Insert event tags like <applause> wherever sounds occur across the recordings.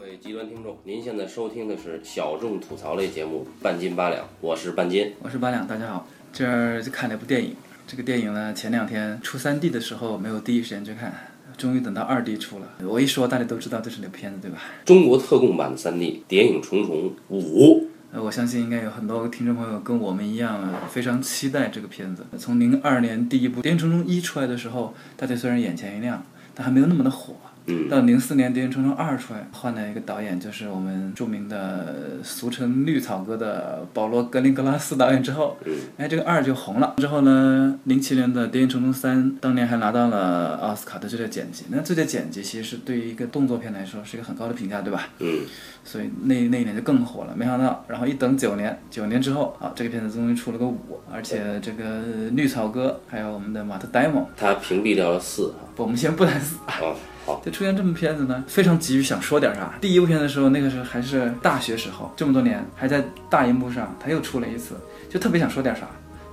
各位极端听众，您现在收听的是小众吐槽类节目《半斤八两》，我是半斤。我是八两，大家好。这儿就看了一部电影，这个电影呢，前两天出三 D 的时候没有第一时间去看，终于等到二 D 出了。我一说大家都知道这是哪部片子，对吧？中国特供版的三 D《谍影重重五》。呃，我相信应该有很多听众朋友跟我们一样，非常期待这个片子。从零二年第一部《谍影重重一》出来的时候，大家虽然眼前一亮，但还没有那么的火。嗯，到零四年《谍影重重二》出来，换了一个导演，就是我们著名的俗称“绿草哥”的保罗·格林格拉斯导演之后，嗯，哎，这个二就红了。之后呢，零七年的《谍影重重三》当年还拿到了奥斯卡的最佳剪辑。那最佳剪辑其实是对于一个动作片来说是一个很高的评价，对吧？嗯，所以那那一年就更火了。没想到，然后一等九年，九年之后啊，这个片子终于出了个五，而且这个绿草哥还有我们的马特·戴蒙，他屏蔽掉了四啊。不，我们先不谈四。哦，好，就出现这么片子呢，非常急于想说点啥。第一部片的时候，那个时候还是大学时候，这么多年还在大荧幕上，他又出了一次，就特别想说点啥。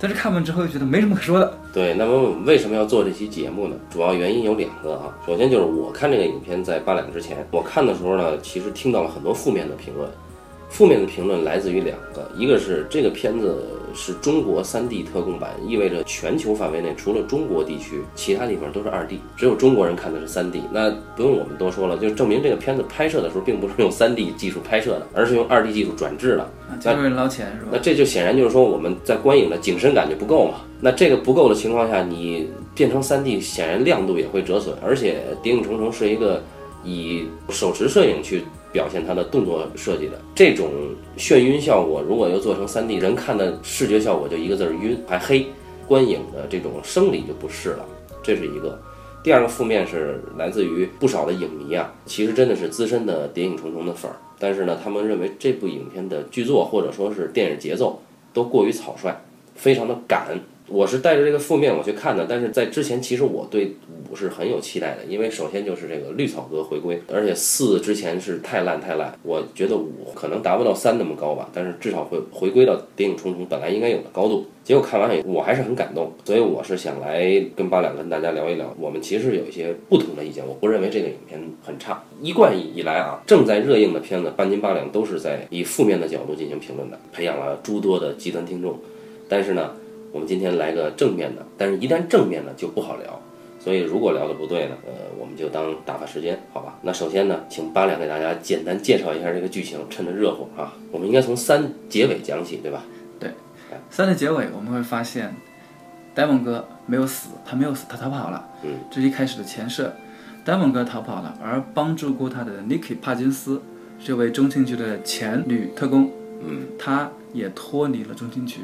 但是看完之后又觉得没什么可说的。对，那么为什么要做这期节目呢？主要原因有两个啊。首先就是我看这个影片在八两之前，我看的时候呢，其实听到了很多负面的评论。负面的评论来自于两个，一个是这个片子是中国三 D 特供版，意味着全球范围内除了中国地区，其他地方都是二 D，只有中国人看的是三 D。那不用我们多说了，就证明这个片子拍摄的时候并不是用三 D 技术拍摄的，而是用二 D 技术转制的。啊，就为了捞钱是吧？那这就显然就是说我们在观影的景深感就不够嘛。那这个不够的情况下，你变成三 D，显然亮度也会折损。而且《谍影重重》是一个以手持摄影去表现它的动作设计的，这种眩晕效果，如果又做成 3D，人看的视觉效果就一个字儿晕，还黑，观影的这种生理就不适了，这是一个。第二个负面是来自于不少的影迷啊，其实真的是资深的《谍影重重》的粉儿，但是呢，他们认为这部影片的剧作或者说是电影节奏都过于草率，非常的赶。我是带着这个负面我去看的，但是在之前其实我对五是很有期待的，因为首先就是这个绿草哥回归，而且四之前是太烂太烂，我觉得五可能达不到三那么高吧，但是至少会回归到《谍影重重》本来应该有的高度。结果看完以后我还是很感动，所以我是想来跟八两跟大家聊一聊，我们其实有一些不同的意见。我不认为这个影片很差，一贯以来啊，正在热映的片子半斤八两都是在以负面的角度进行评论的，培养了诸多的极端听众。但是呢。我们今天来个正面的，但是一旦正面呢就不好聊，所以如果聊的不对呢，呃，我们就当打发时间，好吧？那首先呢，请八两给大家简单介绍一下这个剧情，趁着热乎啊，我们应该从三结尾讲起，对吧？对，三的结尾我们会发现，呆萌哥没有死，他没有死，他逃跑了。嗯，这是一开始的前设，呆萌哥逃跑了，而帮助过他的 Nicky 帕金斯这位中情局的前女特工，嗯，他也脱离了中情局。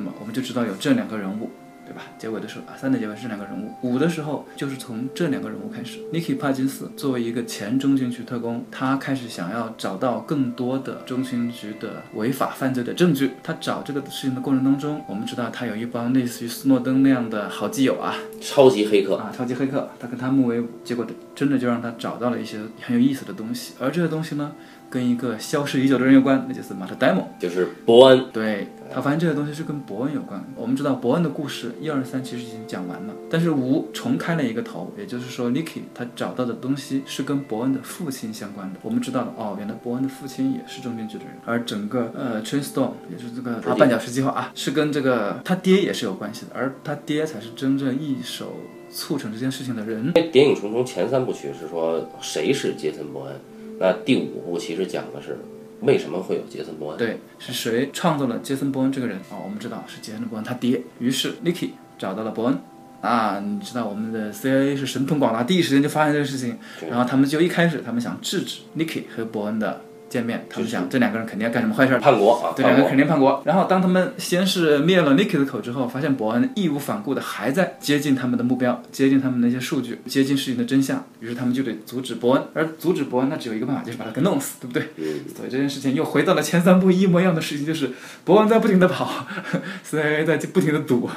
那么我们就知道有这两个人物，对吧？结尾的时候啊，三的结尾是两个人物，五的时候就是从这两个人物开始。Nicky 帕金斯作为一个前中情局特工，他开始想要找到更多的中情局的违法犯罪的证据。他找这个事情的过程当中，我们知道他有一帮类似于斯诺登那样的好基友啊，超级黑客啊，超级黑客，他跟他们为伍，结果真的就让他找到了一些很有意思的东西。而这些东西呢，跟一个消失已久的人有关，那就是马特·戴蒙，就是伯恩。对。他发现这个东西是跟伯恩有关。我们知道伯恩的故事一二三其实已经讲完了，但是五重开了一个头，也就是说，Nicky 他找到的东西是跟伯恩的父亲相关的。我们知道了，哦，原来伯恩的父亲也是中间局的人，而整个呃 Train Storm 也就是这个啊绊脚石计划啊，是跟这个他爹也是有关系的，而他爹才是真正一手促成这件事情的人。因为《谍影重重》前三部曲是说谁是杰森·伯恩，那第五部其实讲的是。为什么会有杰森·伯恩？对，是谁创造了杰森·伯恩这个人啊？我们知道是杰森·伯恩他爹。于是 Nicky 找到了伯恩啊，你知道我们的 CIA 是神通广大，第一时间就发现这个事情，然后他们就一开始他们想制止 Nicky 和伯恩的。见面，他们想这两个人肯定要干什么坏事，叛国啊！对，两个人肯定叛国。然后当他们先是灭了 Nicky 的口之后，发现伯恩义无反顾的还在接近他们的目标，接近他们那些数据，接近事情的真相。于是他们就得阻止伯恩，而阻止伯恩，那只有一个办法，就是把他给弄死，对不对？嗯。所以这件事情又回到了前三部一模一样的事情，就是伯恩在不停的跑，<laughs> CIA 在不停的赌，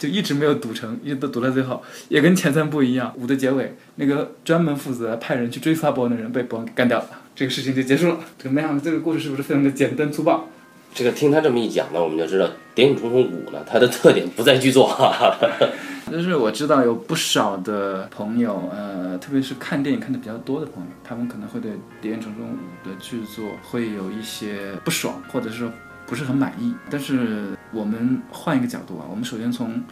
就一直没有赌成，一直都赌到最后，也跟前三部一样。五的结尾，那个专门负责派人去追杀伯恩的人被伯恩给干掉了。这个事情就结束了。怎么样？这个故事是不是非常的简单粗暴？这个听他这么一讲呢，我们就知道谍影重重五》呢，它的特点不在剧作，<laughs> 就是我知道有不少的朋友，呃，特别是看电影看的比较多的朋友，他们可能会对《谍影重重五》的剧作会有一些不爽，或者是说不是很满意。但是我们换一个角度啊，我们首先从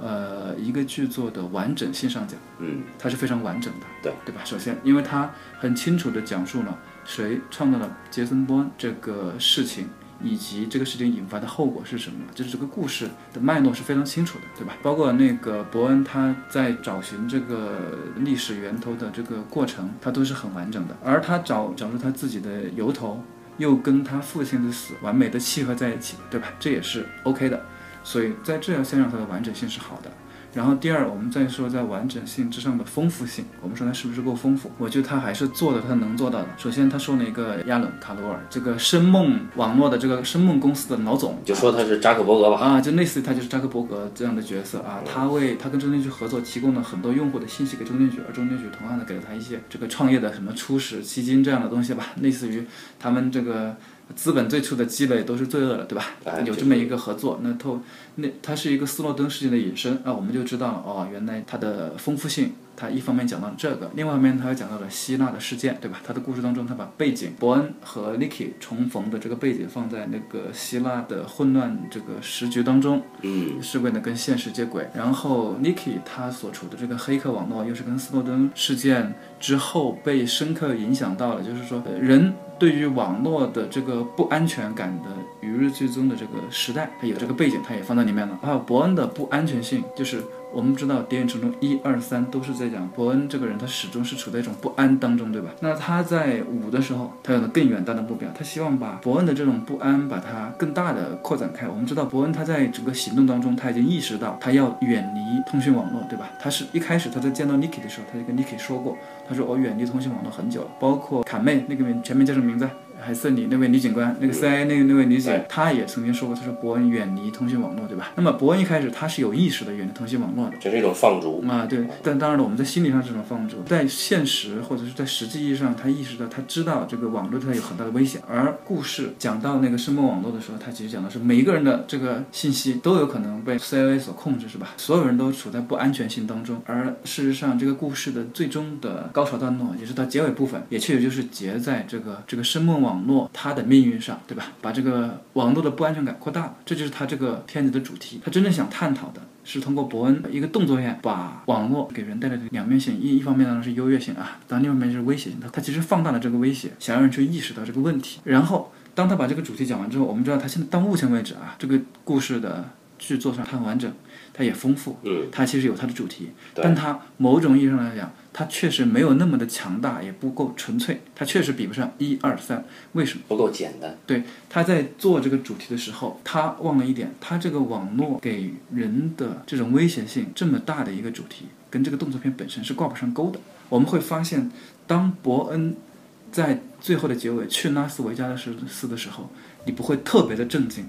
呃一个剧作的完整性上讲，嗯，它是非常完整的，对对吧？首先，因为它很清楚地讲述了谁创造了杰森·波恩这个事情。以及这个事情引发的后果是什么？就是这个故事的脉络是非常清楚的，对吧？包括那个伯恩他在找寻这个历史源头的这个过程，他都是很完整的。而他找找出他自己的由头，又跟他父亲的死完美的契合在一起，对吧？这也是 OK 的。所以在这条线上，它的完整性是好的。然后第二，我们再说在完整性之上的丰富性，我们说它是不是够丰富？我觉得它还是做的他能做到的。首先，他说了一个亚伦·卡罗尔，这个生梦网络的这个生梦公司的老总，就说他是扎克伯格吧。啊，就类似于他就是扎克伯格这样的角色啊，他为他跟中间局合作，提供了很多用户的信息给中间局，而中间局同样的给了他一些这个创业的什么初始基金这样的东西吧，类似于他们这个。资本最初的积累都是罪恶的，对吧？有这么一个合作，那透那它是一个斯诺登事件的引申啊，我们就知道了哦，原来它的丰富性。他一方面讲到了这个，另外一方面他又讲到了希腊的事件，对吧？他的故事当中，他把背景伯恩和 Niki 重逢的这个背景放在那个希腊的混乱这个时局当中，嗯，是为了跟现实接轨。然后 Niki 他所处的这个黑客网络又是跟斯诺登事件之后被深刻影响到了，就是说人对于网络的这个不安全感的与日俱增的这个时代，他有这个背景，他也放在里面了。还有伯恩的不安全性，就是。我们知道，谍影重重一二三都是在讲伯恩这个人，他始终是处在一种不安当中，对吧？那他在五的时候，他有了更远大的目标，他希望把伯恩的这种不安，把它更大的扩展开。我们知道，伯恩他在整个行动当中，他已经意识到他要远离通讯网络，对吧？他是一开始他在见到 Niki 的时候，他就跟 Niki 说过，他说我远离通讯网络很久了，包括卡妹那个名全名叫什么名字？还是你那位女警官，那个 CIA 那个那位女警，她也曾经说过，她说伯恩远离通讯网络，对吧？那么伯恩一开始他是有意识的远离通讯网络的，这是一种放逐啊，对。但当然了，我们在心理上这种放逐，在现实或者是在实际意义上，他意识到他知道这个网络对他有很大的危险。而故事讲到那个声梦网络的时候，他其实讲的是每一个人的这个信息都有可能被 CIA 所控制，是吧？所有人都处在不安全性当中。而事实上，这个故事的最终的高潮段落，也是它结尾部分，也确实就是结在这个这个声梦网网络它的。命运上，对吧？把这个网络的不安全感扩大，这就是他这个片子的主题。他真正想探讨的是通过伯恩一个动作片，把网络给人带来的两面性。一一方面呢是优越性啊，但另一方面就是威胁性。他他其实放大了这个威胁，想让人去意识到这个问题。然后当他把这个主题讲完之后，我们知道他现在到目前为止啊，这个故事的剧作上它很完整，它也丰富，嗯，它其实有它的主题，但它某种意义上来讲。它确实没有那么的强大，也不够纯粹，它确实比不上一二三。为什么？不够简单。对，他在做这个主题的时候，他忘了一点，他这个网络给人的这种威胁性这么大的一个主题，跟这个动作片本身是挂不上钩的。我们会发现，当伯恩在最后的结尾去拉斯维加斯的时候，你不会特别的震惊，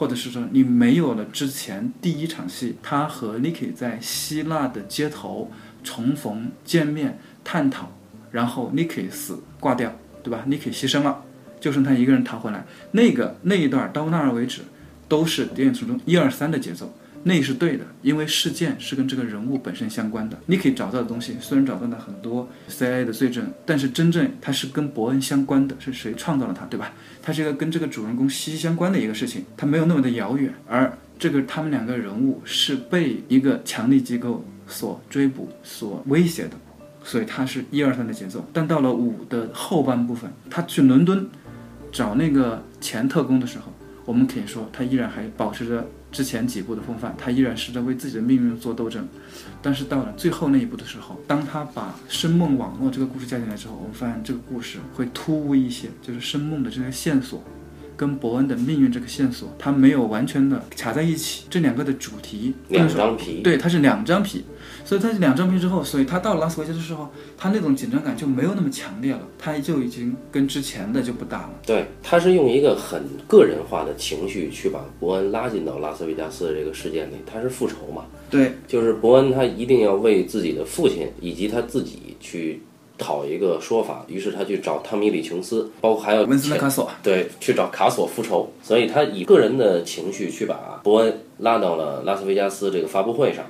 或者是说你没有了之前第一场戏，他和 n i k i 在希腊的街头。重逢、见面、探讨，然后 Niki 死挂掉，对吧？Niki 牺牲了，就剩他一个人逃回来。那个那一段到那儿为止，都是电影中一二三的节奏，那是对的，因为事件是跟这个人物本身相关的。你可以找到的东西虽然找到了很多 CIA 的罪证，但是真正它是跟伯恩相关的，是谁创造了它，对吧？它是一个跟这个主人公息息相关的一个事情，它没有那么的遥远。而这个他们两个人物是被一个强力机构。所追捕、所威胁的，所以它是一二三的节奏。但到了五的后半部分，他去伦敦找那个前特工的时候，我们可以说他依然还保持着之前几部的风范，他依然是在为自己的命运做斗争。但是到了最后那一步的时候，当他把生梦网络这个故事加进来之后，我们发现这个故事会突兀一些，就是生梦的这个线索。跟伯恩的命运这个线索，它没有完全的卡在一起。这两个的主题两张皮，对，它是两张皮，所以他两张皮之后，所以他到了拉斯维加斯的时候，他那种紧张感就没有那么强烈了，他就已经跟之前的就不大了。对，他是用一个很个人化的情绪去把伯恩拉进到拉斯维加斯的这个事件里，他是复仇嘛？对，就是伯恩他一定要为自己的父亲以及他自己去。讨一个说法，于是他去找汤米·李琼斯，包括还有文森特·卡索，对，去找卡索复仇，所以他以个人的情绪去把伯恩拉到了拉斯维加斯这个发布会上。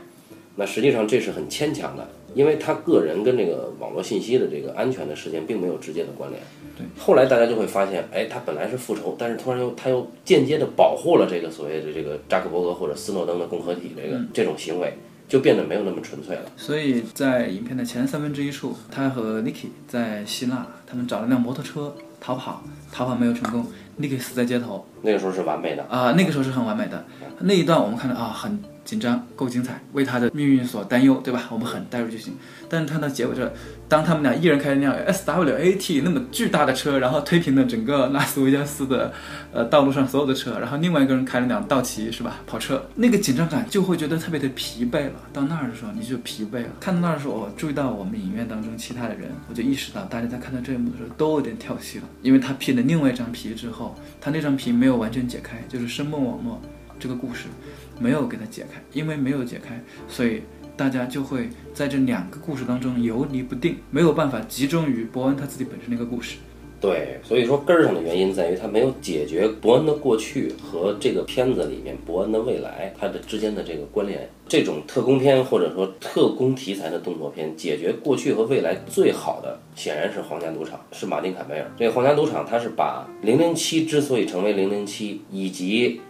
那实际上这是很牵强的，因为他个人跟这个网络信息的这个安全的事件并没有直接的关联。对，后来大家就会发现，哎，他本来是复仇，但是突然又他又间接的保护了这个所谓的这个扎克伯格或者斯诺登的共和体这个这种行为，就变得没有那么纯粹了。所以在影片的前三分之一处，他和 Niki 在希腊，他们找了辆摩托车逃跑，逃跑没有成功，Niki 死在街头。那个时候是完美的啊，那个时候是很完美的。那一段我们看到啊，很紧张，够精彩，为他的命运所担忧，对吧？我们很带入剧情。但是看到结尾就是，当他们俩一人开一辆 SWAT 那么巨大的车，然后推平了整个拉斯维加斯的呃道路上所有的车，然后另外一个人开了辆道奇是吧跑车，那个紧张感就会觉得特别的疲惫了。到那儿的时候你就疲惫了。看到那儿的时候，我注意到我们影院当中其他的人，我就意识到大家在看到这一幕的时候都有点跳戏了，因为他披了另外一张皮之后，他那张皮没有完全解开，就是生梦网络这个故事没有给它解开，因为没有解开，所以。大家就会在这两个故事当中游离不定，没有办法集中于伯恩他自己本身的一个故事。对，所以说根儿上的原因在于他没有解决伯恩的过去和这个片子里面伯恩的未来它的之间的这个关联。这种特工片或者说特工题材的动作片，解决过去和未来最好的显然是《皇家赌场》，是马丁凯梅尔。这个《皇家赌场》它是把零零七之所以成为零零七，以及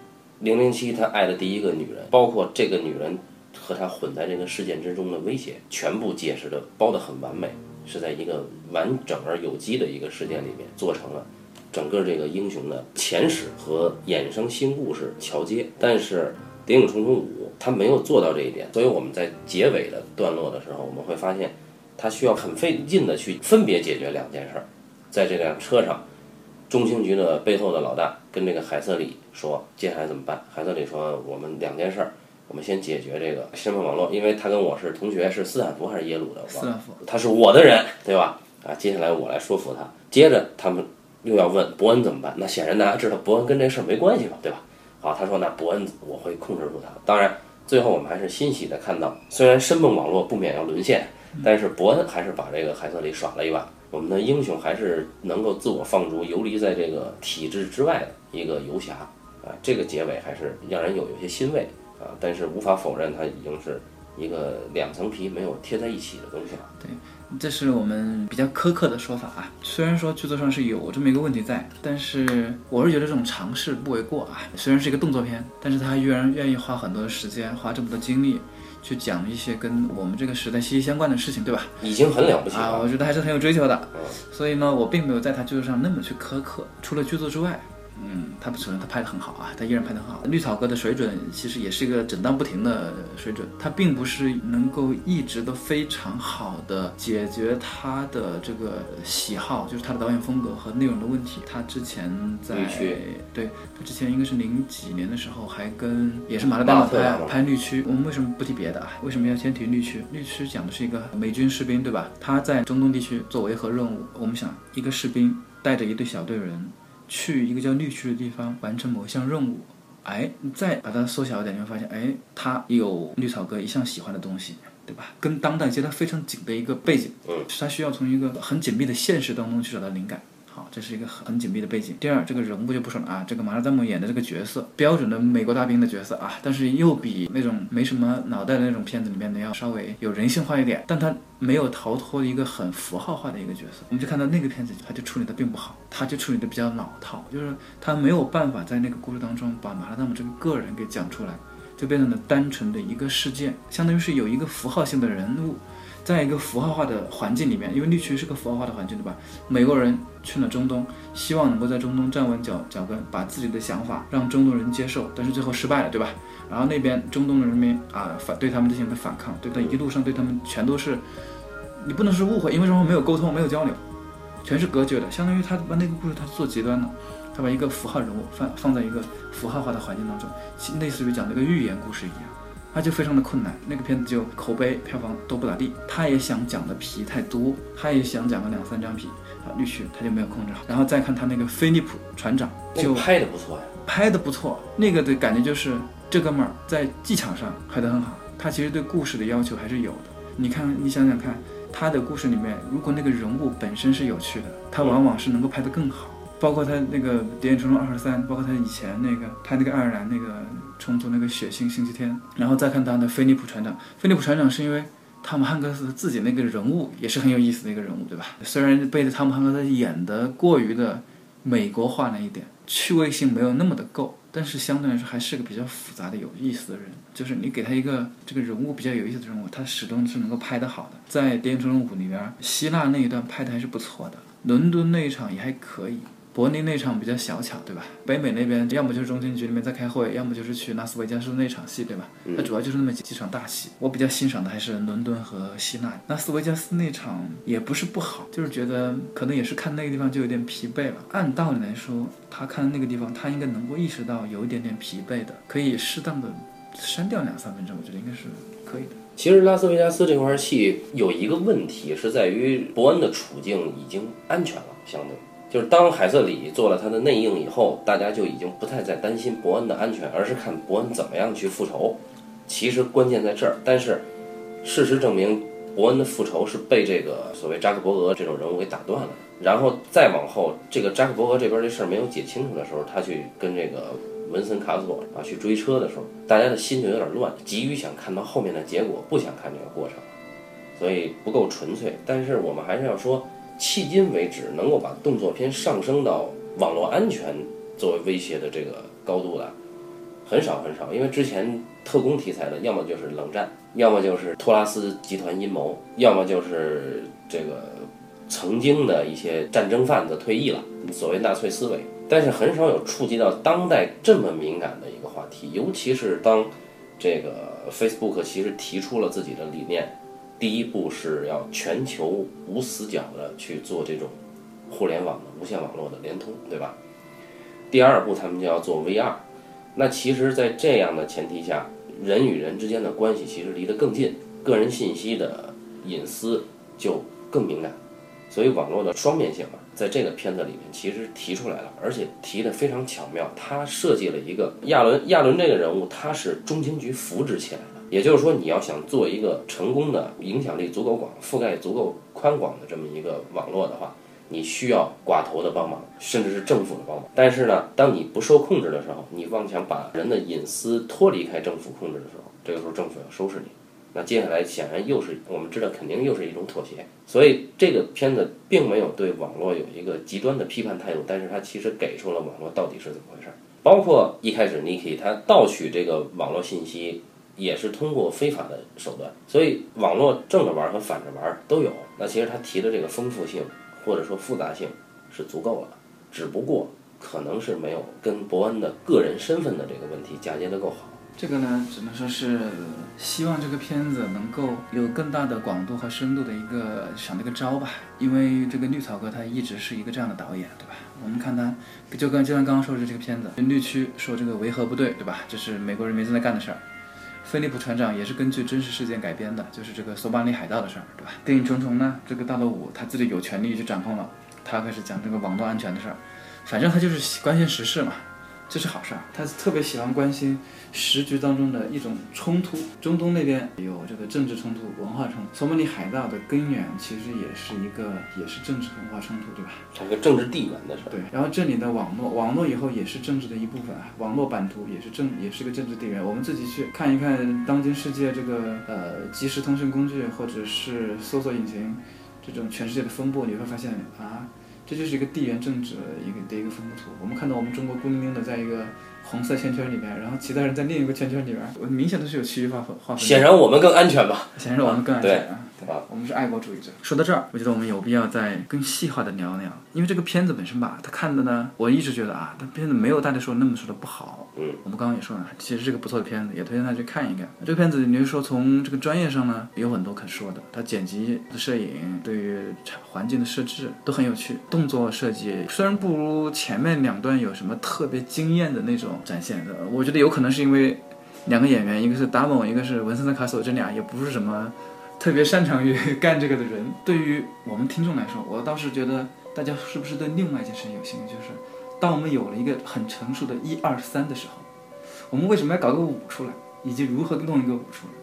零零七他爱的第一个女人，包括这个女人。和他混在这个事件之中的威胁，全部解释的包得很完美，是在一个完整而有机的一个事件里面做成了整个这个英雄的前史和衍生新故事桥接。但是《谍影重重五》它没有做到这一点，所以我们在结尾的段落的时候，我们会发现他需要很费劲的去分别解决两件事儿。在这辆车上，中情局的背后的老大跟这个海瑟里说：“接下来怎么办？”海瑟里说：“我们两件事儿。”我们先解决这个身份网络，因为他跟我是同学，是斯坦福还是耶鲁的？斯坦福，他是我的人，对吧？啊，接下来我来说服他。接着他们又要问伯恩怎么办？那显然大家知道伯恩跟这事儿没关系嘛，对吧？好，他说那伯恩我会控制住他。当然，最后我们还是欣喜的看到，虽然申梦网络不免要沦陷，但是伯恩还是把这个海瑟里耍了一把。我们的英雄还是能够自我放逐，游离在这个体制之外的一个游侠啊，这个结尾还是让人有有些欣慰。啊，但是无法否认，它已经是一个两层皮没有贴在一起的东西了。对，这是我们比较苛刻的说法啊。虽然说剧作上是有这么一个问题在，但是我是觉得这种尝试不为过啊。虽然是一个动作片，但是他依然愿意花很多的时间，花这么多精力去讲一些跟我们这个时代息息相关的事情，对吧？已经很了不起了。啊，我觉得还是很有追求的。所以呢，我并没有在他剧作上那么去苛刻。除了剧作之外。嗯，他不承认他拍的很好啊，他依然拍的很好。绿草哥的水准其实也是一个震荡不停的水准，他并不是能够一直都非常好的解决他的这个喜好，就是他的导演风格和内容的问题。他之前在对他之前应该是零几年的时候还跟也是马勒戴蒙拍拍绿区。我们为什么不提别的啊？为什么要先提绿区？绿区讲的是一个美军士兵，对吧？他在中东地区做维和任务。我们想一个士兵带着一队小队人。去一个叫绿区的地方完成某一项任务，哎，你再把它缩小一点，你会发现，哎，他有绿草哥一向喜欢的东西，对吧？跟当代接得非常紧的一个背景，嗯，他需要从一个很紧密的现实当中去找到灵感。好，这是一个很很紧密的背景。第二，这个人物就不说了啊，这个马拉赞姆演的这个角色，标准的美国大兵的角色啊，但是又比那种没什么脑袋的那种片子里面的要稍微有人性化一点，但他没有逃脱一个很符号化的一个角色。我们就看到那个片子，他就处理的并不好，他就处理的比较老套，就是他没有办法在那个故事当中把马拉赞姆这个个人给讲出来，就变成了单纯的一个事件，相当于是有一个符号性的人物。在一个符号化的环境里面，因为绿区是个符号化的环境，对吧？美国人去了中东，希望能够在中东站稳脚脚跟，把自己的想法让中东人接受，但是最后失败了，对吧？然后那边中东的人民啊，反对他们进行的反抗，对他一路上对他们全都是，你不能是误会，因为什么？没有沟通，没有交流，全是隔绝的，相当于他把那个故事他做极端了，他把一个符号人物放放在一个符号化的环境当中，类似于讲那个寓言故事一样。他就非常的困难，那个片子就口碑票房都不咋地。他也想讲的皮太多，他也想讲个两三张皮啊，绿区他就没有控制好。然后再看他那个菲利普船长，就拍的不错呀，拍的不错。那个的感觉就是这哥们儿在技巧上拍的很好，他其实对故事的要求还是有的。你看，你想想看，他的故事里面，如果那个人物本身是有趣的，他往往是能够拍得更好。包括他那个《谍影重重二十三》，包括他以前那个拍那个爱尔兰那个冲突那个血腥星期天，然后再看他的菲利普船长。菲利普船长是因为汤姆汉克斯自己那个人物也是很有意思的一个人物，对吧？虽然被汤姆汉克斯演得过于的美国化了一点，趣味性没有那么的够，但是相对来说还是个比较复杂的有意思的人。就是你给他一个这个人物比较有意思的人物，他始终是能够拍得好的。在《谍影重重五》里边，希腊那一段拍的还是不错的，伦敦那一场也还可以。柏林那场比较小巧，对吧？北美那边要么就是中情局里面在开会，要么就是去拉斯维加斯那场戏，对吧？它主要就是那么几几场大戏。我比较欣赏的还是伦敦和希腊。拉斯维加斯那场也不是不好，就是觉得可能也是看那个地方就有点疲惫了。按道理来说，他看那个地方，他应该能够意识到有一点点疲惫的，可以适当的删掉两三分钟，我觉得应该是可以的。其实拉斯维加斯这块戏有一个问题是在于伯恩的处境已经安全了，相对。就是当海瑟里做了他的内应以后，大家就已经不太再担心伯恩的安全，而是看伯恩怎么样去复仇。其实关键在这儿，但是事实证明，伯恩的复仇是被这个所谓扎克伯格这种人物给打断了。然后再往后，这个扎克伯格这边这事儿没有解清楚的时候，他去跟这个文森卡索啊去追车的时候，大家的心就有点乱，急于想看到后面的结果，不想看这个过程，所以不够纯粹。但是我们还是要说。迄今为止，能够把动作片上升到网络安全作为威胁的这个高度的，很少很少。因为之前特工题材的，要么就是冷战，要么就是托拉斯集团阴谋，要么就是这个曾经的一些战争贩子退役了，所谓纳粹思维。但是很少有触及到当代这么敏感的一个话题，尤其是当这个 Facebook 其实提出了自己的理念。第一步是要全球无死角的去做这种互联网的无线网络的联通，对吧？第二步他们就要做 VR。那其实，在这样的前提下，人与人之间的关系其实离得更近，个人信息的隐私就更敏感。所以，网络的双面性啊，在这个片子里面其实提出来了，而且提得非常巧妙。他设计了一个亚伦，亚伦这个人物，他是中情局扶植起来的。也就是说，你要想做一个成功的、影响力足够广、覆盖足够宽广的这么一个网络的话，你需要寡头的帮忙，甚至是政府的帮忙。但是呢，当你不受控制的时候，你妄想把人的隐私脱离开政府控制的时候，这个时候政府要收拾你。那接下来显然又是我们知道，肯定又是一种妥协。所以这个片子并没有对网络有一个极端的批判态度，但是它其实给出了网络到底是怎么回事儿。包括一开始 Niki 他盗取这个网络信息。也是通过非法的手段，所以网络正着玩和反着玩都有。那其实他提的这个丰富性或者说复杂性是足够了，只不过可能是没有跟伯恩的个人身份的这个问题嫁接的够好。这个呢，只能说是希望这个片子能够有更大的广度和深度的一个想了个招吧。因为这个绿草哥他一直是一个这样的导演，对吧？我们看他就跟就像刚刚说的这个片子，绿区说这个维和部队，对吧？这是美国人民正在干的事儿。飞利浦船长也是根据真实事件改编的，就是这个索马里海盗的事儿，对吧？电影《重重》呢，这个大罗五他自己有权利去掌控了，他开始讲这个网络安全的事儿，反正他就是关心时事嘛。这是好事儿，他特别喜欢关心时局当中的一种冲突。中东那边有这个政治冲突、文化冲突。索马里海盗的根源其实也是一个，也是政治文化冲突，对吧？它是个政治地缘的事儿。对，然后这里的网络，网络以后也是政治的一部分啊。网络版图也是政，也是个政治地缘。我们自己去看一看当今世界这个呃即时通讯工具或者是搜索引擎这种全世界的分布，你会发现啊。这就是一个地缘政治的一个的一个分布图。我们看到我们中国孤零零的在一个红色圈圈里面，然后其他人在另一个圈圈里面，明显都是有区域划分划分。显然我们更安全吧？显然我们更安全啊。对吧我们是爱国主义者。说到这儿，我觉得我们有必要再更细化的聊聊，因为这个片子本身吧，他看的呢，我一直觉得啊，他片子没有大家说那么说的不好。嗯。我们刚刚也说了，其实是个不错的片子，也推荐大家去看一看。这个片子，你就说从这个专业上呢，有很多可说的。它剪辑、摄影，对于环境的设置都很有趣。动作设计虽然不如前面两段有什么特别惊艳的那种展现的，我觉得有可能是因为两个演员，一个是达蒙，一个是文森特·卡索，这俩也不是什么。特别擅长于 <laughs> 干这个的人，对于我们听众来说，我倒是觉得大家是不是对另外一件事情有兴趣？就是当我们有了一个很成熟的一二三的时候，我们为什么要搞个五出来，以及如何弄一个五出来？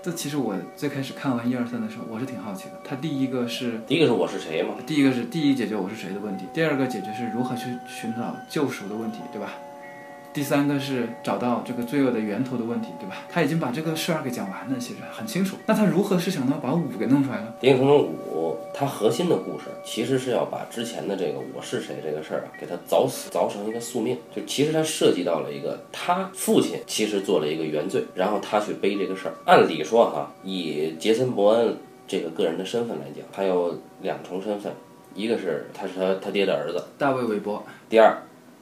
这其实我最开始看完一二三的时候，我是挺好奇的。他第一个是第一个是我是谁嘛，第一个是第一解决我是谁的问题，第二个解决是如何去寻找救赎的问题，对吧？第三个是找到这个罪恶的源头的问题，对吧？他已经把这个事儿给讲完了，其实很清楚。那他如何是想到把五给弄出来呢？《谍影重重五》它核心的故事其实是要把之前的这个我是谁这个事儿啊，给它凿死，凿成一个宿命。就其实它涉及到了一个他父亲其实做了一个原罪，然后他去背这个事儿。按理说哈，以杰森·伯恩这个个人的身份来讲，他有两重身份，一个是他是他他爹的儿子，大卫·韦伯，第二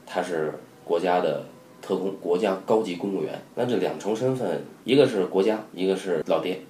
他是国家的特工，国家高级公务员。那这两重身份，一个是国家，一个是老爹。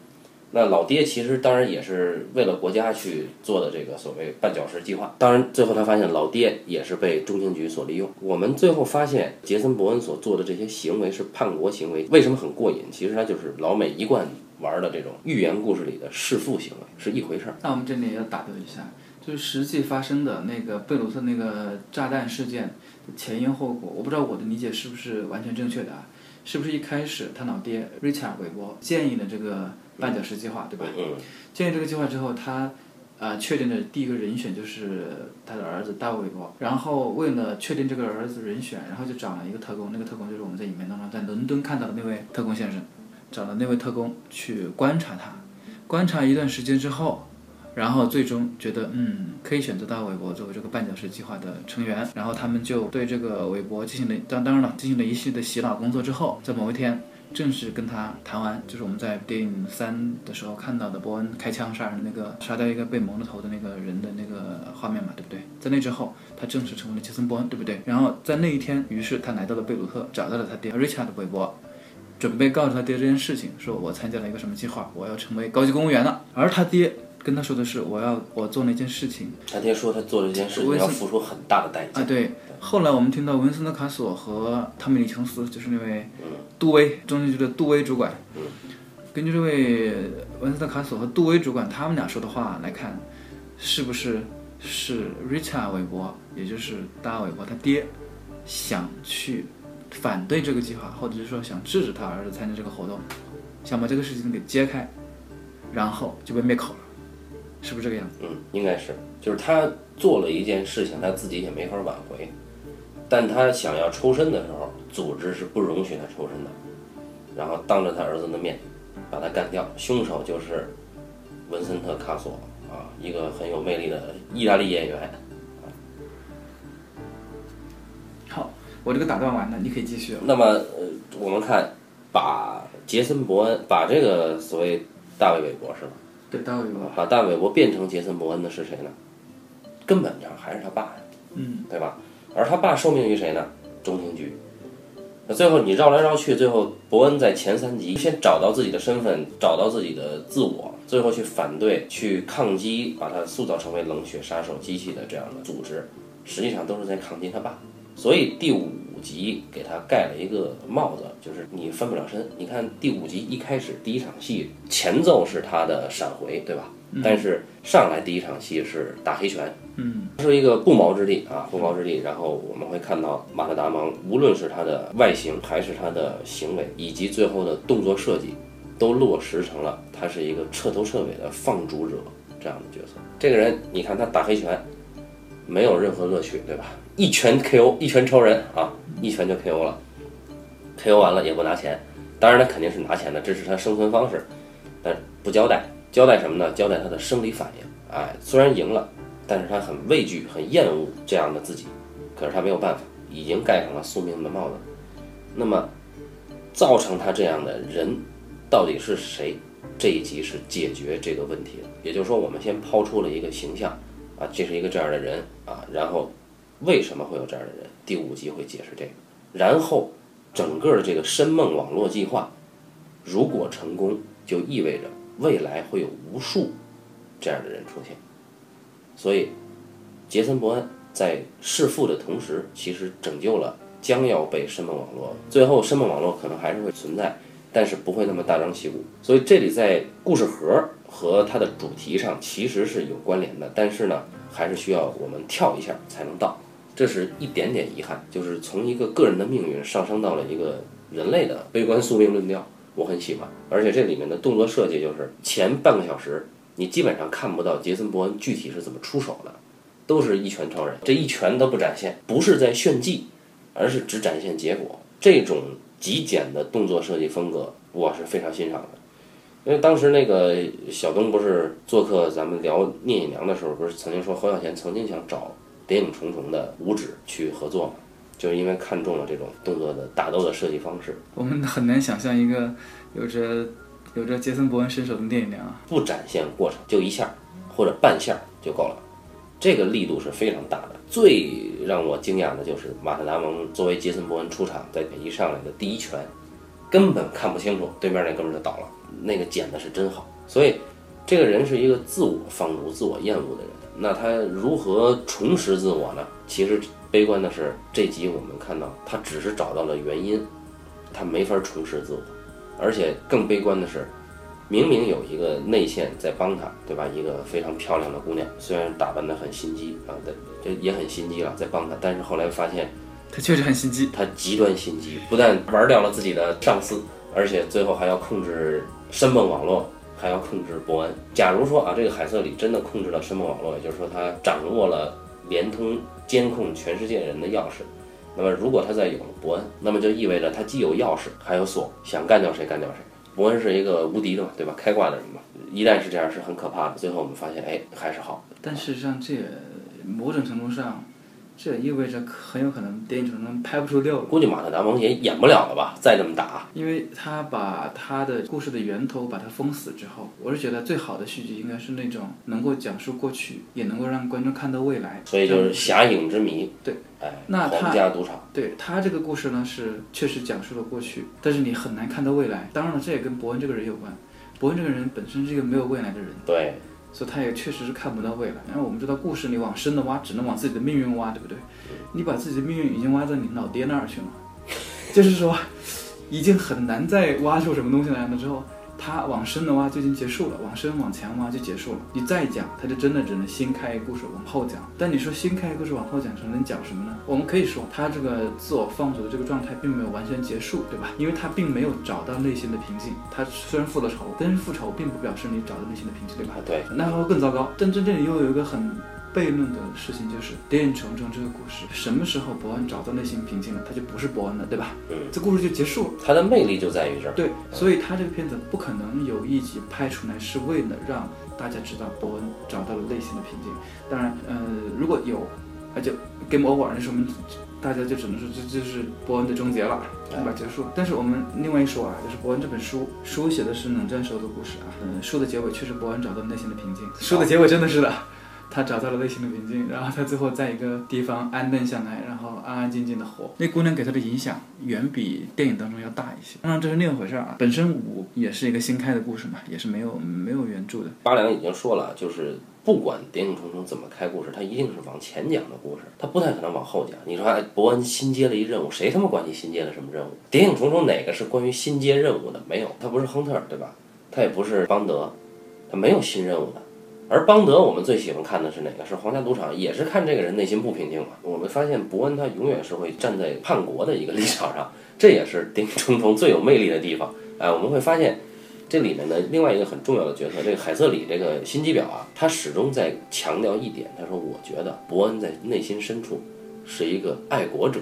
那老爹其实当然也是为了国家去做的这个所谓绊脚石计划。当然，最后他发现老爹也是被中情局所利用。我们最后发现，杰森·伯恩所做的这些行为是叛国行为，为什么很过瘾？其实他就是老美一贯玩的这种寓言故事里的弑父行为是一回事儿。那我们这里也要打断一下，就是实际发生的那个贝鲁特那个炸弹事件前因后果，我不知道我的理解是不是完全正确的啊？是不是一开始他老爹 Richard 韦伯建议了这个绊脚石计划，对吧？嗯，建议这个计划之后，他呃确定的第一个人选就是他的儿子大卫韦伯。然后为了确定这个儿子人选，然后就找了一个特工，那个特工就是我们在影片当中在伦敦看到的那位特工先生，找了那位特工去观察他，观察一段时间之后。然后最终觉得，嗯，可以选择大卫韦伯作为这个绊脚石计划的成员。然后他们就对这个韦伯进行了，当当然了，进行了一系列的洗脑工作之后，在某一天正式跟他谈完，就是我们在电影三的时候看到的伯恩开枪杀人那个杀掉一个被蒙了头的那个人的那个画面嘛，对不对？在那之后，他正式成为了杰森·伯恩，对不对？然后在那一天，于是他来到了贝鲁特，找到了他爹 Richard 韦伯。准备告诉他爹这件事情，说我参加了一个什么计划，我要成为高级公务员了。而他爹跟他说的是，我要我做了一件事情他爹说他做了一件事情要付出很大的代价。啊。对，后来我们听到文森特·卡索和汤米·李琼斯，就是那位杜威中情局的杜威主管，根据这位文森特·卡索和杜威主管他们俩说的话来看，是不是是 Richard 韦伯，也就是大卫韦伯他爹，想去反对这个计划，或者是说想制止他儿子参加这个活动，想把这个事情给揭开，然后就被灭口了，是不是这个样子？嗯，应该是，就是他做了一件事情，他自己也没法挽回，但他想要抽身的时候，组织是不容许他抽身的，然后当着他儿子的面把他干掉，凶手就是文森特·卡索啊，一个很有魅力的意大利演员。好，我这个打断完了，你可以继续。那么，呃，我们看，把杰森·伯恩，把这个所谓大卫·韦伯是吧？对，大卫韦伯，把大卫·韦伯变成杰森·伯恩的是谁呢？根本上还是他爸呀。嗯，对吧？而他爸受命于谁呢？中情局。那最后你绕来绕去，最后伯恩在前三集先找到自己的身份，找到自己的自我，最后去反对、去抗击，把他塑造成为冷血杀手机器的这样的组织，实际上都是在抗击他爸。所以第五集给他盖了一个帽子，就是你翻不了身。你看第五集一开始第一场戏前奏是他的闪回，对吧？但是上来第一场戏是打黑拳，嗯，是一个不毛之地啊，不毛之地。然后我们会看到马特·达蒙，无论是他的外形，还是他的行为，以及最后的动作设计，都落实成了他是一个彻头彻尾的放逐者这样的角色。这个人，你看他打黑拳，没有任何乐趣，对吧？一拳 KO，一拳超人啊，一拳就 KO 了，KO 完了也不拿钱，当然他肯定是拿钱的，这是他生存方式，但不交代。交代什么呢？交代他的生理反应。哎，虽然赢了，但是他很畏惧、很厌恶这样的自己，可是他没有办法，已经盖上了宿命的帽子。那么，造成他这样的人到底是谁？这一集是解决这个问题的。也就是说，我们先抛出了一个形象，啊，这是一个这样的人啊，然后为什么会有这样的人？第五集会解释这个。然后，整个这个深梦网络计划，如果成功，就意味着。未来会有无数这样的人出现，所以杰森·伯恩在弑父的同时，其实拯救了将要被深梦网络，最后深梦网络可能还是会存在，但是不会那么大张旗鼓。所以这里在故事盒和它的主题上其实是有关联的，但是呢，还是需要我们跳一下才能到，这是一点点遗憾，就是从一个个人的命运上升到了一个人类的悲观宿命论调。我很喜欢。而且这里面的动作设计就是前半个小时你基本上看不到杰森·伯恩具体是怎么出手的，都是一拳超人，这一拳都不展现，不是在炫技，而是只展现结果。这种极简的动作设计风格，我是非常欣赏的。因为当时那个小东不是做客咱们聊聂隐娘的时候，不是曾经说侯孝贤曾经想找《谍影重重》的五指去合作嘛？就是因为看中了这种动作的打斗的设计方式，我们很难想象一个有着有着杰森·伯恩身手的聂隐娘啊。不展现过程，就一下或者半下就够了，这个力度是非常大的。最让我惊讶的就是马特·达蒙作为杰森·伯恩出场，在一上来的第一拳，根本看不清楚，对面那哥们儿就倒了。那个剪的是真好，所以这个人是一个自我放逐、自我厌恶的人。那他如何重拾自我呢？其实悲观的是，这集我们看到他只是找到了原因，他没法重拾自我。而且更悲观的是，明明有一个内线在帮他，对吧？一个非常漂亮的姑娘，虽然打扮得很心机啊，这也很心机了，在帮他，但是后来发现他确实很心机，他极端心机，不但玩掉了自己的上司，而且最后还要控制。申梦网络还要控制伯恩。假如说啊，这个海瑟里真的控制了申梦网络，也就是说他掌握了连通监控全世界人的钥匙，那么如果他再有了伯恩，那么就意味着他既有钥匙还有锁，想干掉谁干掉谁。伯恩是一个无敌的嘛，对吧？开挂的人嘛。一旦是这样，是很可怕的。最后我们发现，哎，还是好。但事实上，这某种程度上。这也意味着很有可能电影可能拍不出六了。估计马特·达蒙也演不了了吧？再这么打，因为他把他的故事的源头把它封死之后，我是觉得最好的续集应该是那种能够讲述过去，也能够让观众看到未来。所以就是侠影之谜。对，哎，那皇家赌场。对他这个故事呢，是确实讲述了过去，但是你很难看到未来。当然了，这也跟伯恩这个人有关。伯恩这个人本身是一个没有未来的人。对。所以他也确实是看不到未来。因为我们知道，故事你往深的挖，只能往自己的命运挖，对不对？你把自己的命运已经挖到你老爹那儿去了，就是说，已经很难再挖出什么东西来了。之后。他往深的挖就已经结束了，往深往前挖就结束了。你再讲，他就真的只能新开一个故事往后讲。但你说新开一个故事往后讲，能讲什么呢？我们可以说，他这个自我放逐的这个状态并没有完全结束，对吧？因为他并没有找到内心的平静。他虽然复了仇，但是复仇并不表示你找到内心的平静，对吧？对，那会更糟糕。但真正又有一个很。悖论的事情就是《谍影重重》这个故事，什么时候伯恩找到内心平静了，他就不是伯恩了，对吧？嗯，这故事就结束了。他的魅力就在于这儿。对，所以他这个片子不可能有一集拍出来是为了让大家知道伯恩找到了内心的平静。当然，呃，如果有，那就 game over，那说明大家就只能说这就是伯恩的终结了，对吧？结束。但是我们另外一说啊，就是伯恩这本书，书写的是冷战时候的故事啊，嗯，书的结尾确实伯恩找到内心的平静。书的结尾真的是的。他找到了内心的平静，然后他最后在一个地方安顿下来，然后安安静静的活。那姑娘给他的影响远比电影当中要大一些。当然这是另一回事儿啊。本身五也是一个新开的故事嘛，也是没有没有原著的。八良已经说了，就是不管《谍影重重》怎么开故事，他一定是往前讲的故事，他不太可能往后讲。你说伯恩新接了一任务，谁他妈管你新接了什么任务？《谍影重重》哪个是关于新接任务的？没有，他不是亨特，对吧？他也不是邦德，他没有新任务的。而邦德，我们最喜欢看的是哪个？是皇家赌场，也是看这个人内心不平静嘛。我们发现伯恩他永远是会站在叛国的一个 <laughs> 立场上，这也是《谍影重重》最有魅力的地方。哎，我们会发现这里面的另外一个很重要的角色，这个海瑟里这个心机婊啊，他始终在强调一点，他说：“我觉得伯恩在内心深处是一个爱国者，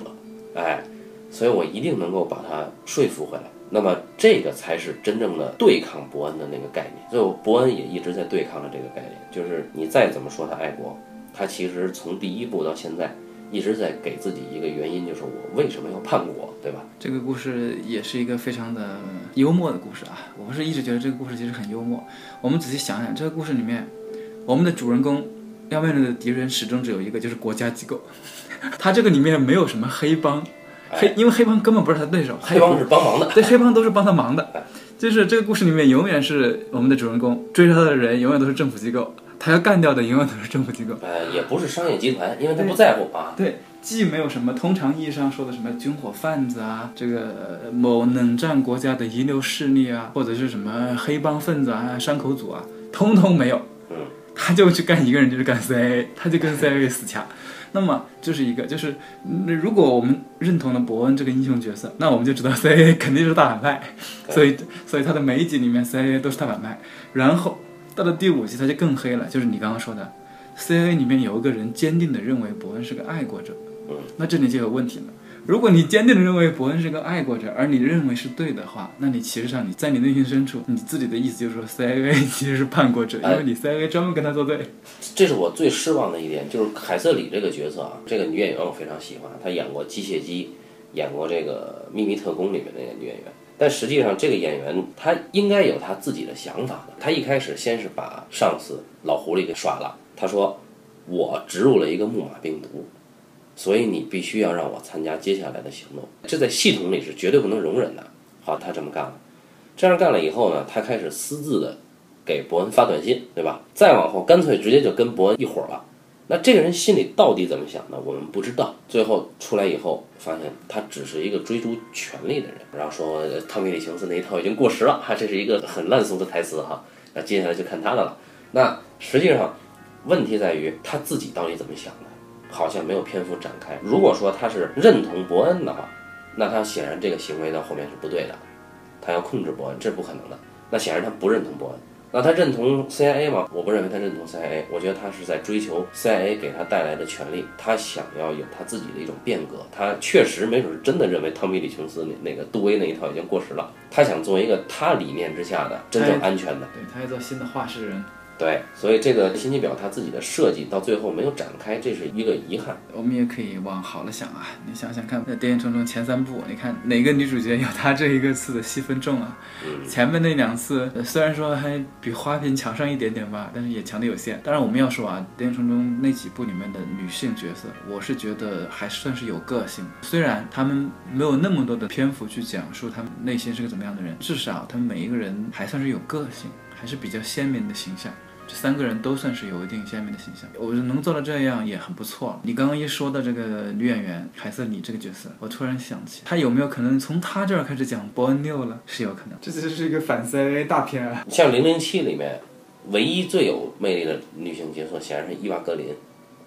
哎，所以我一定能够把他说服回来。”那么这个才是真正的对抗伯恩的那个概念，所以伯恩也一直在对抗着这个概念。就是你再怎么说他爱国，他其实从第一部到现在一直在给自己一个原因，就是我为什么要叛国，对吧？这个故事也是一个非常的幽默的故事啊！我不是一直觉得这个故事其实很幽默。我们仔细想想，这个故事里面，我们的主人公要面对的敌人始终只有一个，就是国家机构。<laughs> 他这个里面没有什么黑帮。黑，因为黑帮根本不是他对手，黑帮是帮忙的，对，黑帮都是帮他忙的，就是这个故事里面永远是我们的主人公追着他的人永远都是政府机构，他要干掉的永远都是政府机构，呃，也不是商业集团，因为他不在乎啊，对，既没有什么通常意义上说的什么军火贩子啊，这个某冷战国家的遗留势力啊，或者是什么黑帮分子啊、山口组啊，通通没有，嗯，他就去干一个人，就是干 CIA，他就跟 CIA 死掐。那么这是一个，就是那如果我们认同了伯恩这个英雄角色，那我们就知道 <laughs> CIA 肯定是大反派，所以所以他的每一集里面 CIA 都是大反派。然后到了第五集，他就更黑了，就是你刚刚说的，CIA 里面有一个人坚定的认为伯恩是个爱国者，嗯，那这里就有问题了。如果你坚定的认为伯恩是个爱国者，而你认为是对的话，那你其实上你在你内心深处，你自己的意思就是说 CIA <laughs> 其实是叛国者，因为你 CIA 专门跟他作对。这是我最失望的一点，就是凯瑟里这个角色啊，这个女演员我非常喜欢，她演过《机械姬》，演过这个《秘密特工》里面那个女演员。但实际上，这个演员她应该有她自己的想法的。她一开始先是把上司老狐狸给耍了，她说：“我植入了一个木马病毒，所以你必须要让我参加接下来的行动。”这在系统里是绝对不能容忍的。好，他这么干了。这样干了以后呢，他开始私自的给伯恩发短信，对吧？再往后，干脆直接就跟伯恩一伙了。那这个人心里到底怎么想的，我们不知道。最后出来以后，发现他只是一个追逐权力的人，然后说汤米·李琼斯那一套已经过时了，哈，这是一个很烂俗的台词哈。那接下来就看他的了。那实际上问题在于他自己到底怎么想的，好像没有篇幅展开。如果说他是认同伯恩的话，那他显然这个行为到后面是不对的，他要控制伯恩，这是不可能的。那显然他不认同伯恩。那他认同 CIA 吗？我不认为他认同 CIA，我觉得他是在追求 CIA 给他带来的权利，他想要有他自己的一种变革。他确实没准是真的认为汤米·李琼斯那那个杜威那一套已经过时了，他想做一个他理念之下的真正安全的。对，他要做新的话事人。对，所以这个心机婊》她自己的设计到最后没有展开，这是一个遗憾。我们也可以往好了想啊，你想想看，那《谍影重重》前三部，你看哪个女主角有她这一个次的戏份重啊？前面那两次呃虽然说还比花瓶强上一点点吧，但是也强的有限。当然我们要说啊，《谍影重重》那几部里面的女性角色，我是觉得还算是有个性。虽然她们没有那么多的篇幅去讲述她们内心是个怎么样的人，至少她们每一个人还算是有个性，还是比较鲜明的形象。这三个人都算是有一定鲜明的形象，我能做到这样也很不错了。你刚刚一说到这个女演员凯瑟琳这个角色，我突然想起，她有没有可能从她这儿开始讲伯恩六了？是有可能，这就是一个反 CIA 大片啊。像《零零七》里面，唯一最有魅力的女性角色显然是伊娃格林，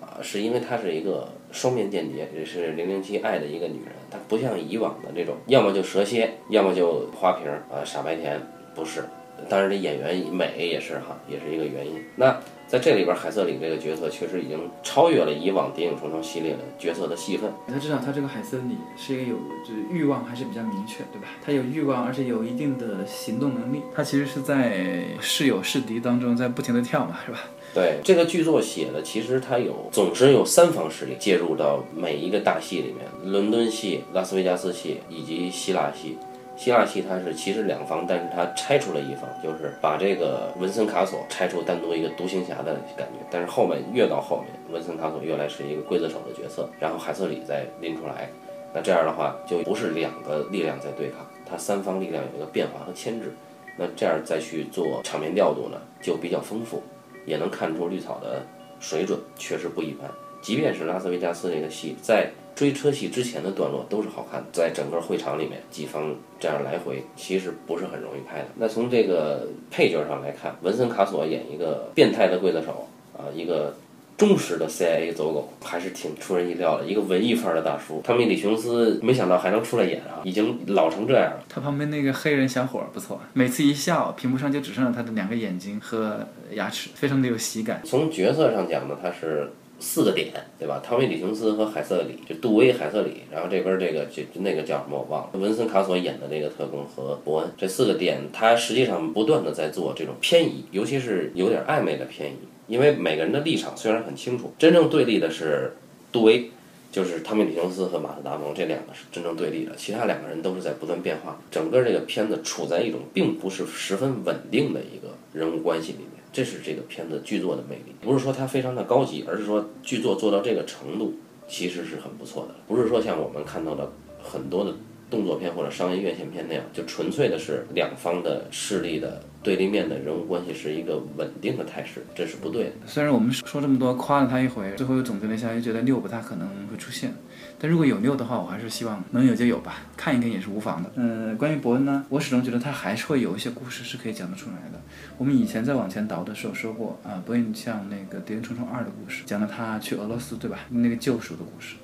啊，是因为她是一个双面间谍，也是零零七爱的一个女人。她不像以往的那种，要么就蛇蝎，要么就花瓶儿啊傻白甜，不是。当然，这演员美也是哈，也是一个原因。那在这里边，海瑟琳这个角色确实已经超越了以往《谍影重重》系列的角色的戏份。他知道他这个海瑟里是一个有就是欲望还是比较明确，对吧？他有欲望，而且有一定的行动能力。他其实是在是友是敌当中在不停的跳嘛，是吧？对这个剧作写的，其实它有总是有三方势力介入到每一个大戏里面：伦敦戏、拉斯维加斯戏以及希腊戏。希腊戏它是其实两方，但是它拆出了一方，就是把这个文森卡索拆出单独一个独行侠的感觉。但是后面越到后面，文森卡索越来是一个刽子手的角色，然后海瑟里再拎出来，那这样的话就不是两个力量在对抗，它三方力量有一个变化和牵制。那这样再去做场面调度呢，就比较丰富，也能看出绿草的水准确实不一般。即便是拉斯维加斯这个戏，在追车戏之前的段落都是好看的，在整个会场里面，几方这样来回，其实不是很容易拍的。那从这个配角上来看，文森卡索演一个变态的刽子手啊，一个忠实的 CIA 走狗，还是挺出人意料的。一个文艺范儿的大叔，汤米·李琼斯没想到还能出来演啊，已经老成这样了。他旁边那个黑人小伙儿不错，每次一笑，屏幕上就只剩了他的两个眼睛和牙齿，非常的有喜感。从角色上讲呢，他是。四个点，对吧？汤米·李琼斯和海瑟里，就杜威、海瑟里，然后这边这个就那个叫什么我忘了，文森·卡索演的那个特工和伯恩，这四个点，他实际上不断的在做这种偏移，尤其是有点暧昧的偏移，因为每个人的立场虽然很清楚，真正对立的是杜威，就是汤米·李琼斯和马特·达蒙这两个是真正对立的，其他两个人都是在不断变化，整个这个片子处在一种并不是十分稳定的一个人物关系里面。这是这个片子剧作的魅力，不是说它非常的高级，而是说剧作做到这个程度，其实是很不错的。不是说像我们看到的很多的动作片或者商业院线片那样，就纯粹的是两方的势力的对立面的人物关系是一个稳定的态势，这是不对的。虽然我们说这么多，夸了他一回，最后又总结了一下，又觉得六不太可能会出现。但如果有六的话，我还是希望能有就有吧，看一看也是无妨的。嗯，关于伯恩呢，我始终觉得他还是会有一些故事是可以讲得出来的。我们以前在往前倒的时候说过啊，伯恩像那个《谍影重重二》的故事，讲了他去俄罗斯，对吧？那个救赎的故事。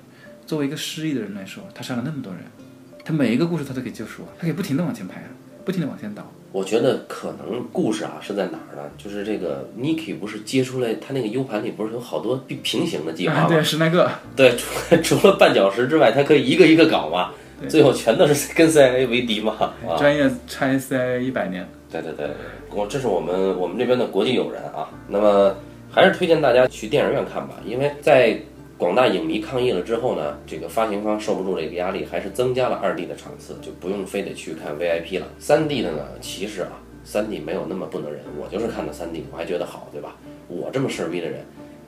作为一个失忆的人来说，他杀了那么多人，他每一个故事他都可以救赎啊，他可以不停的往前排啊，不停的往前倒。我觉得可能故事啊是在哪儿呢？就是这个 Niki 不是接出来，他那个 U 盘里不是有好多平平行的计划吗？啊，对，十来个。对，除了除了绊脚石之外，他可以一个一个搞嘛，最后全都是 <laughs> 跟 CIA 为敌嘛。啊，专业拆 CIA 一百年。对对对，我这是我们我们这边的国际友人啊。那么还是推荐大家去电影院看吧，因为在广大影迷抗议了之后呢，这个发行方受不住这个压力，还是增加了二 D 的场次，就不用非得去看 VIP 了。三 D 的呢，其实啊，三 D 没有那么不能忍，我就是看的三 D，我还觉得好，对吧？我这么事儿逼的人，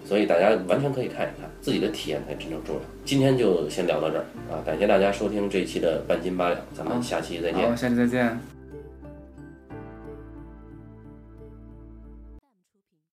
所以大家完全可以看一看，自己的体验才真正重要。今天就先聊到这儿啊，感谢大家收听这一期的半斤八两，咱们下期再见。好，下期再见。